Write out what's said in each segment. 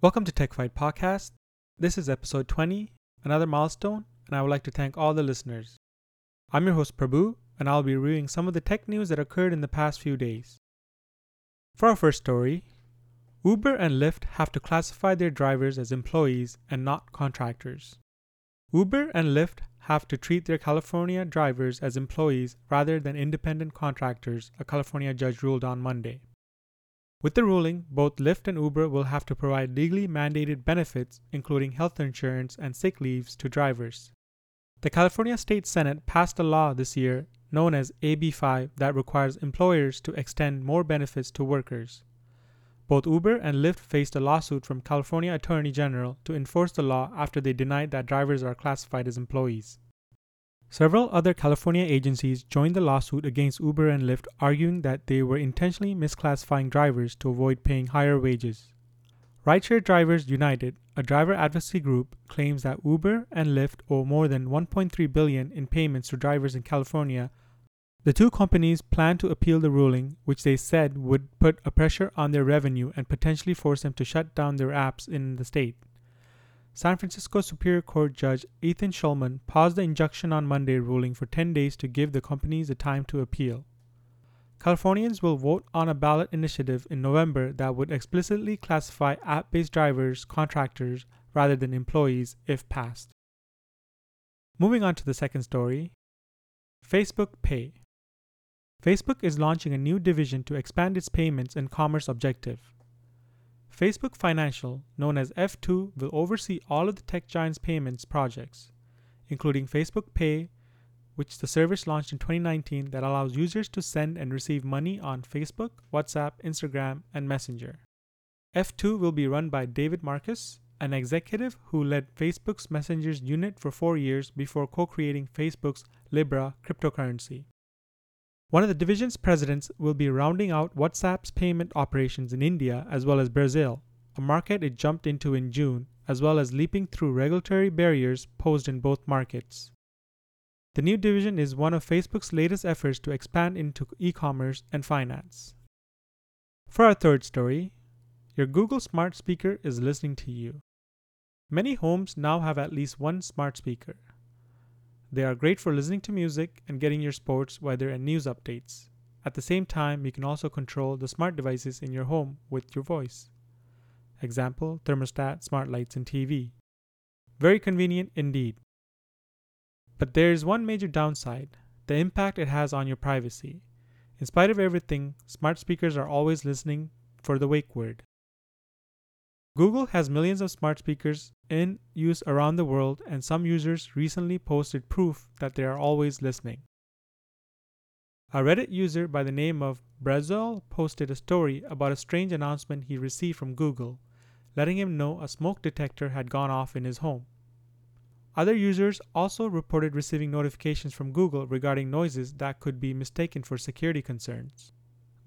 Welcome to Tech Fight Podcast. This is episode 20, another milestone, and I would like to thank all the listeners. I'm your host Prabhu, and I'll be reviewing some of the tech news that occurred in the past few days. For our first story, Uber and Lyft have to classify their drivers as employees and not contractors. Uber and Lyft have to treat their California drivers as employees rather than independent contractors, a California judge ruled on Monday. With the ruling, both Lyft and Uber will have to provide legally mandated benefits, including health insurance and sick leaves, to drivers. The California State Senate passed a law this year known as AB 5 that requires employers to extend more benefits to workers. Both Uber and Lyft faced a lawsuit from California Attorney General to enforce the law after they denied that drivers are classified as employees. Several other California agencies joined the lawsuit against Uber and Lyft, arguing that they were intentionally misclassifying drivers to avoid paying higher wages. Rideshare Drivers United, a driver advocacy group, claims that Uber and Lyft owe more than 1.3 billion in payments to drivers in California. The two companies plan to appeal the ruling, which they said would put a pressure on their revenue and potentially force them to shut down their apps in the state. San Francisco Superior Court Judge Ethan Schulman paused the injunction on Monday ruling for 10 days to give the companies the time to appeal. Californians will vote on a ballot initiative in November that would explicitly classify app based drivers contractors rather than employees if passed. Moving on to the second story Facebook Pay. Facebook is launching a new division to expand its payments and commerce objective. Facebook Financial, known as F2, will oversee all of the tech giant's payments projects, including Facebook Pay, which the service launched in 2019 that allows users to send and receive money on Facebook, WhatsApp, Instagram, and Messenger. F2 will be run by David Marcus, an executive who led Facebook's Messengers unit for four years before co creating Facebook's Libra cryptocurrency. One of the division's presidents will be rounding out WhatsApp's payment operations in India as well as Brazil, a market it jumped into in June, as well as leaping through regulatory barriers posed in both markets. The new division is one of Facebook's latest efforts to expand into e commerce and finance. For our third story, your Google smart speaker is listening to you. Many homes now have at least one smart speaker. They are great for listening to music and getting your sports, weather, and news updates. At the same time, you can also control the smart devices in your home with your voice. Example thermostat, smart lights, and TV. Very convenient indeed. But there is one major downside the impact it has on your privacy. In spite of everything, smart speakers are always listening for the wake word. Google has millions of smart speakers in use around the world, and some users recently posted proof that they are always listening. A Reddit user by the name of Brazil posted a story about a strange announcement he received from Google, letting him know a smoke detector had gone off in his home. Other users also reported receiving notifications from Google regarding noises that could be mistaken for security concerns.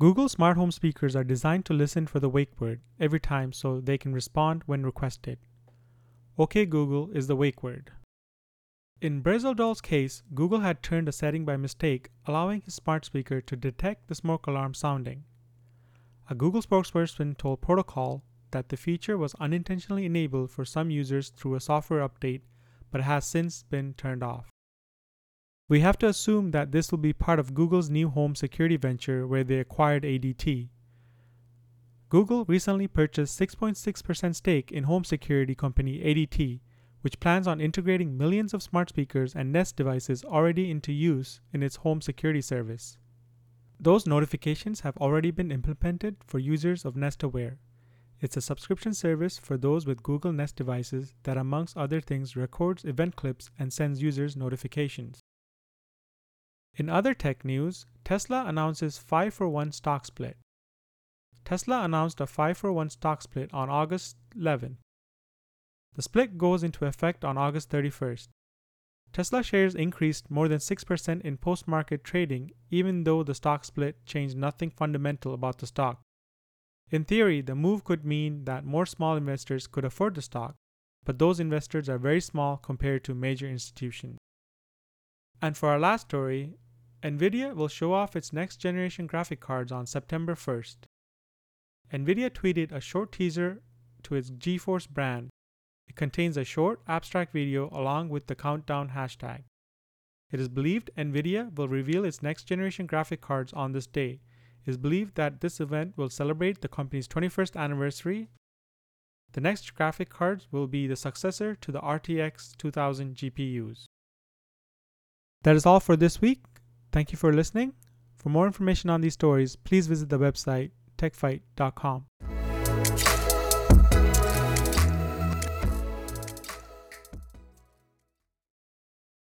Google smart home speakers are designed to listen for the wake word every time so they can respond when requested. OK Google is the wake word. In Brazildol's case, Google had turned a setting by mistake, allowing his smart speaker to detect the smoke alarm sounding. A Google spokesperson told Protocol that the feature was unintentionally enabled for some users through a software update, but has since been turned off. We have to assume that this will be part of Google's new home security venture where they acquired ADT. Google recently purchased 6.6% stake in home security company ADT, which plans on integrating millions of smart speakers and Nest devices already into use in its home security service. Those notifications have already been implemented for users of Nest Aware. It's a subscription service for those with Google Nest devices that, amongst other things, records event clips and sends users notifications. In other tech news, Tesla announces 5 for 1 stock split. Tesla announced a 5 for 1 stock split on August 11. The split goes into effect on August 31st. Tesla shares increased more than 6% in post market trading, even though the stock split changed nothing fundamental about the stock. In theory, the move could mean that more small investors could afford the stock, but those investors are very small compared to major institutions. And for our last story, NVIDIA will show off its next generation graphic cards on September 1st. NVIDIA tweeted a short teaser to its GeForce brand. It contains a short, abstract video along with the countdown hashtag. It is believed NVIDIA will reveal its next generation graphic cards on this day. It is believed that this event will celebrate the company's 21st anniversary. The next graphic cards will be the successor to the RTX 2000 GPUs. That is all for this week. Thank you for listening. For more information on these stories, please visit the website techfight.com.